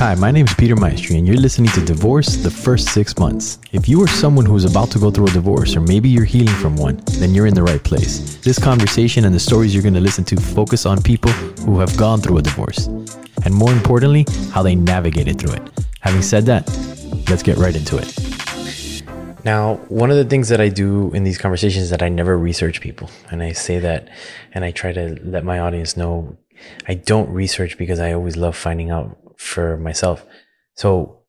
Hi, my name is Peter Maestri, and you're listening to Divorce the First Six Months. If you are someone who is about to go through a divorce, or maybe you're healing from one, then you're in the right place. This conversation and the stories you're going to listen to focus on people who have gone through a divorce, and more importantly, how they navigated through it. Having said that, let's get right into it. Now, one of the things that I do in these conversations is that I never research people. And I say that and I try to let my audience know I don't research because I always love finding out for myself. So,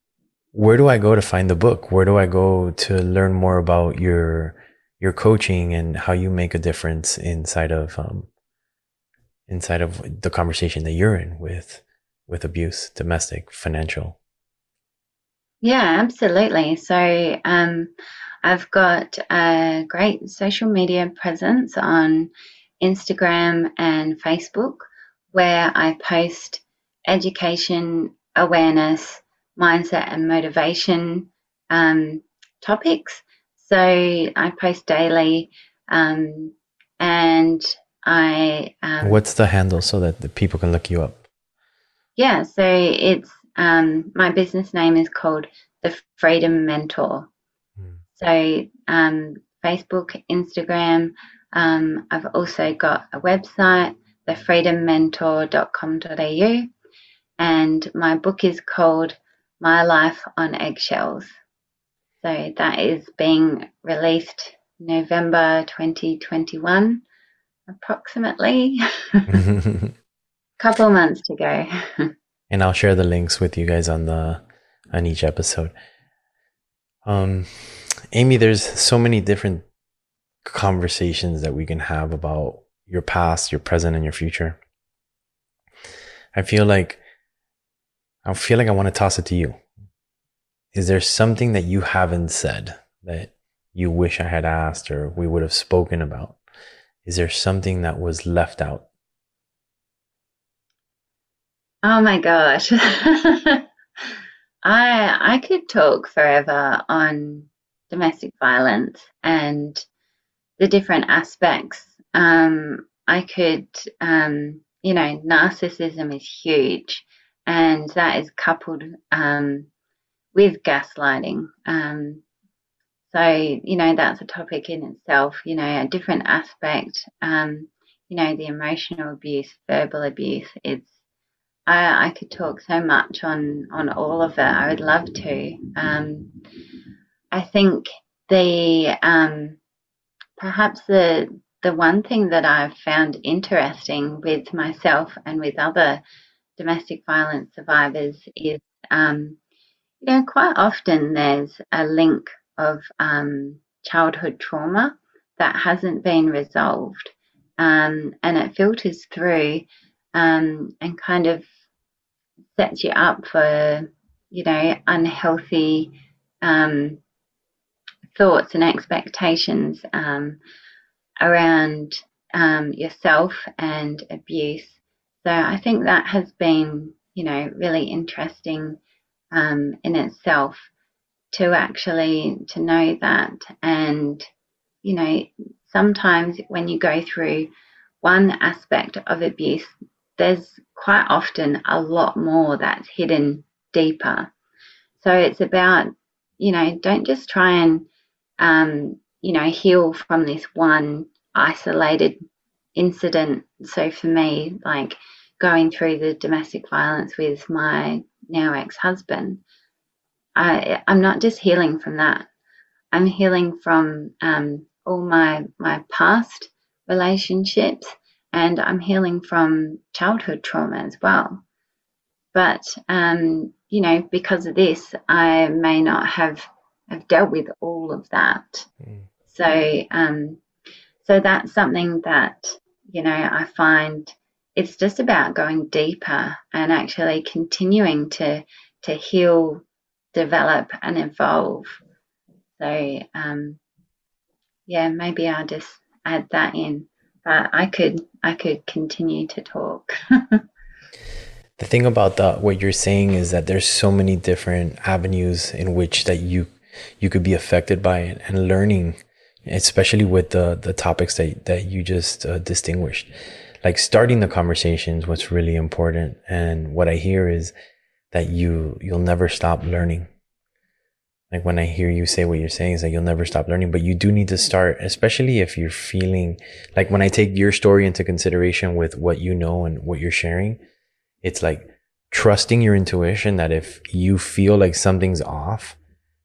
where do I go to find the book? Where do I go to learn more about your your coaching and how you make a difference inside of um, inside of the conversation that you're in with with abuse, domestic, financial? Yeah, absolutely. So um, I've got a great social media presence on Instagram and Facebook where I post education, awareness, mindset, and motivation um, topics. So I post daily um, and I. Um, What's the handle so that the people can look you up? Yeah, so it's um, my business name is called the Freedom Mentor. Mm. So um, Facebook, Instagram. Um, I've also got a website, thefreedommentor.com.au, and my book is called My Life on Eggshells. So that is being released November 2021, approximately. Couple months to go. and I'll share the links with you guys on the on each episode. Um, Amy, there's so many different conversations that we can have about your past, your present, and your future. I feel like I feel like I want to toss it to you. Is there something that you haven't said that you wish I had asked or we would have spoken about? Is there something that was left out? Oh my gosh. I I could talk forever on domestic violence and the different aspects. Um, I could, um, you know, narcissism is huge, and that is coupled um, with gaslighting. Um, so, you know, that's a topic in itself, you know, a different aspect. Um, you know, the emotional abuse, verbal abuse, it's I, I could talk so much on on all of it. I would love to. Um, I think the um, perhaps the the one thing that I've found interesting with myself and with other domestic violence survivors is, um, you know, quite often there's a link of um, childhood trauma that hasn't been resolved, um, and it filters through um, and kind of sets you up for, you know, unhealthy um, thoughts and expectations um, around yourself and abuse. So I think that has been, you know, really interesting um, in itself to actually to know that and you know sometimes when you go through one aspect of abuse there's quite often a lot more that's hidden deeper. So it's about, you know, don't just try and, um, you know, heal from this one isolated incident. So for me, like going through the domestic violence with my now ex husband, I, I'm not just healing from that. I'm healing from um, all my my past relationships and I'm healing from childhood trauma as well. But um, you know, because of this, I may not have have dealt with all of that. Mm. So um, so that's something that you know I find it's just about going deeper and actually continuing to to heal, develop, and evolve. So um, yeah, maybe I'll just add that in but I could I could continue to talk. the thing about the, what you're saying is that there's so many different avenues in which that you you could be affected by it and learning especially with the the topics that that you just uh, distinguished like starting the conversations what's really important and what i hear is that you you'll never stop learning. Like when I hear you say what you're saying is that you'll never stop learning, but you do need to start, especially if you're feeling like when I take your story into consideration with what you know and what you're sharing, it's like trusting your intuition that if you feel like something's off,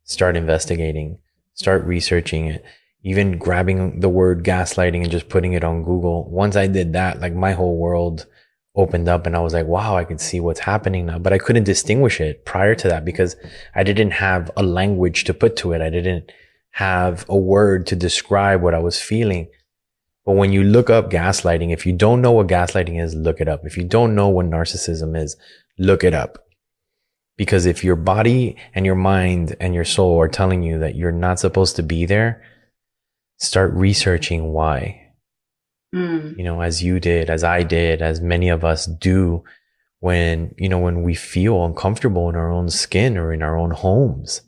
start investigating, start researching it, even grabbing the word gaslighting and just putting it on Google. Once I did that, like my whole world opened up and I was like, wow, I can see what's happening now. But I couldn't distinguish it prior to that because I didn't have a language to put to it. I didn't have a word to describe what I was feeling. But when you look up gaslighting, if you don't know what gaslighting is, look it up. If you don't know what narcissism is, look it up. Because if your body and your mind and your soul are telling you that you're not supposed to be there, start researching why mm. you know, as you did, as I did, as many of us do when, you know, when we feel uncomfortable in our own skin or in our own homes.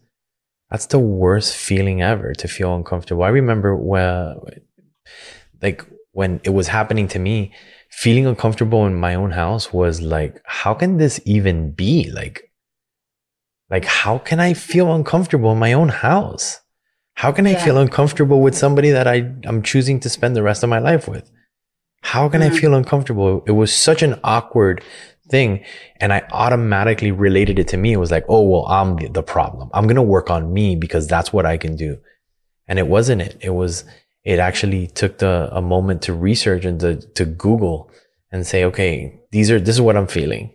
That's the worst feeling ever to feel uncomfortable. I remember when, like, when it was happening to me, feeling uncomfortable in my own house was like, how can this even be? Like, like, how can I feel uncomfortable in my own house? How can I yeah. feel uncomfortable with somebody that I, I'm choosing to spend the rest of my life with? How can mm. I feel uncomfortable? It was such an awkward thing. And I automatically related it to me. It was like, oh, well, I'm the problem. I'm going to work on me because that's what I can do. And it wasn't it. It was, it actually took the, a moment to research and to, to Google and say, okay, these are, this is what I'm feeling.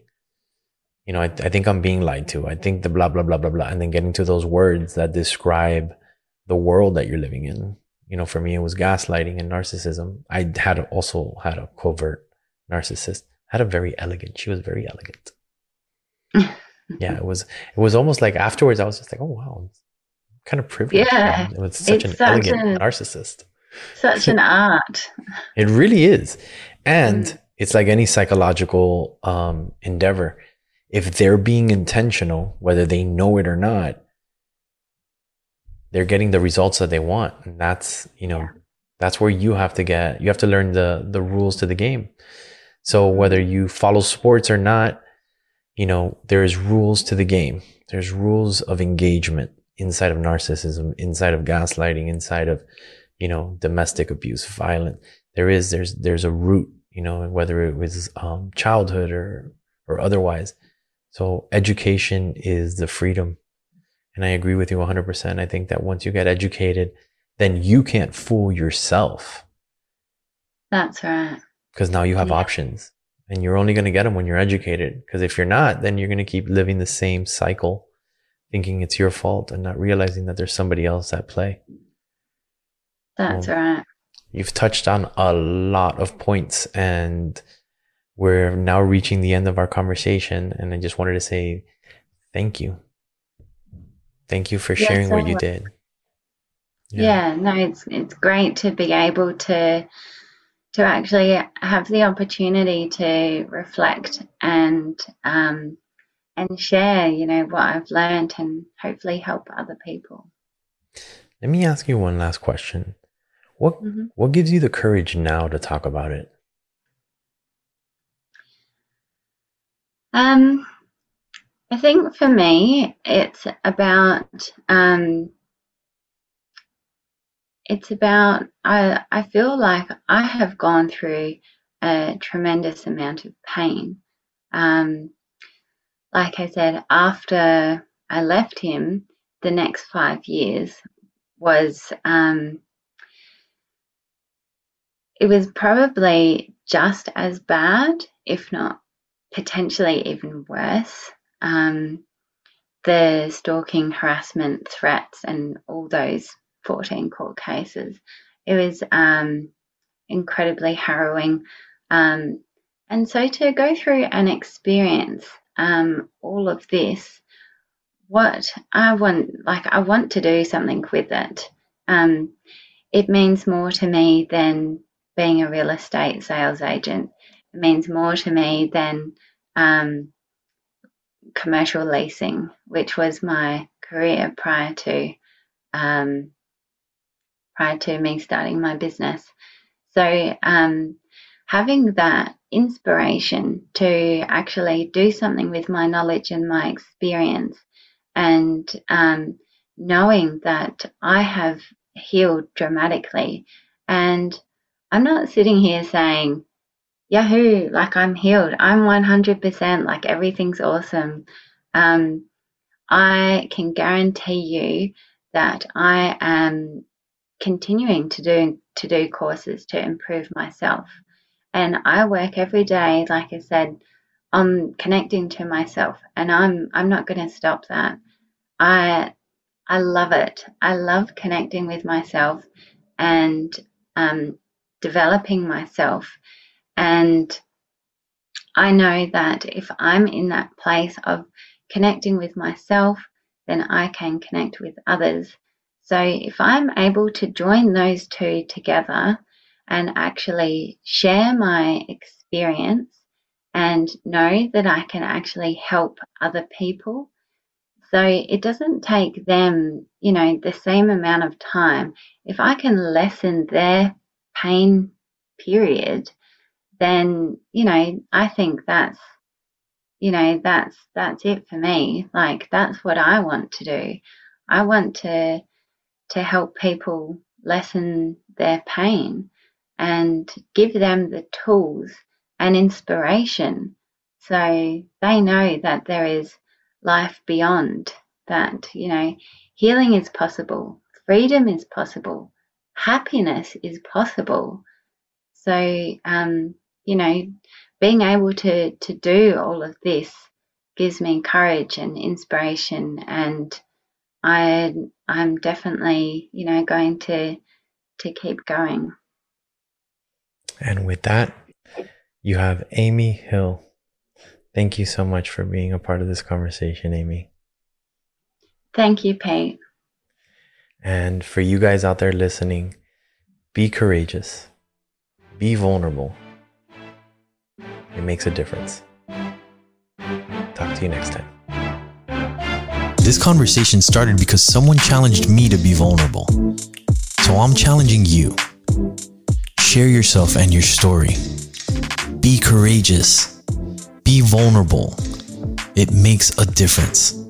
You know, I, I think I'm being lied to. I think the blah, blah, blah, blah, blah. And then getting to those words that describe the world that you're living in you know, for me, it was gaslighting and narcissism. I had also had a covert narcissist. I had a very elegant. She was very elegant. yeah, it was. It was almost like afterwards, I was just like, oh wow, kind of privileged. Yeah, it was such an such elegant an, narcissist. Such an art. It really is, and mm. it's like any psychological um, endeavor. If they're being intentional, whether they know it or not, they're getting the results that they want. And that's, you know, that's where you have to get, you have to learn the, the rules to the game. So whether you follow sports or not, you know, there's rules to the game. There's rules of engagement inside of narcissism, inside of gaslighting, inside of, you know, domestic abuse, violent. There is, there's, there's a root, you know, whether it was, um, childhood or, or otherwise. So education is the freedom and I agree with you 100%. I think that once you get educated, then you can't fool yourself. That's right. Because now you have yeah. options and you're only going to get them when you're educated. Because if you're not, then you're going to keep living the same cycle, thinking it's your fault and not realizing that there's somebody else at play. That's right. You've touched on a lot of points and we're now reaching the end of our conversation. And I just wanted to say thank you. Thank you for sharing what you did. Yeah. yeah, no, it's it's great to be able to to actually have the opportunity to reflect and um, and share, you know, what I've learned and hopefully help other people. Let me ask you one last question. What mm-hmm. what gives you the courage now to talk about it? Um, I think for me, it's about um, it's about I I feel like I have gone through a tremendous amount of pain. Um, like I said, after I left him, the next five years was um, it was probably just as bad, if not potentially even worse um, the stalking, harassment, threats, and all those 14 court cases. It was um, incredibly harrowing. Um, and so to go through and experience um, all of this, what I want, like, I want to do something with it. Um, it means more to me than being a real estate sales agent. It means more to me than um, commercial leasing, which was my career prior to um, prior to me starting my business. So um, having that inspiration to actually do something with my knowledge and my experience and um, knowing that I have healed dramatically. And I'm not sitting here saying, Yahoo, like I'm healed. I'm 100%, like everything's awesome. Um, I can guarantee you that I am continuing to do to do courses to improve myself. And I work every day, like I said, on connecting to myself and I'm I'm not going to stop that. I I love it. I love connecting with myself and um, developing myself. And I know that if I'm in that place of connecting with myself, then I can connect with others. So if I'm able to join those two together and actually share my experience and know that I can actually help other people. So it doesn't take them, you know, the same amount of time. If I can lessen their pain period, then, you know, I think that's you know that's that's it for me. Like that's what i want to do. I want to to help people lessen their pain and give them the tools and inspiration so they know that there is life beyond that you know. Healing is possible. Freedom is possible. Happiness is possible. So um you know being able to to do all of this gives me courage and inspiration and I I'm definitely you know going to to keep going. And with that, you have Amy Hill. Thank you so much for being a part of this conversation, Amy. Thank you, Pete. And for you guys out there listening, be courageous, be vulnerable, it makes a difference. Talk to you next time. This conversation started because someone challenged me to be vulnerable. So I'm challenging you. Share yourself and your story. Be courageous. Be vulnerable. It makes a difference.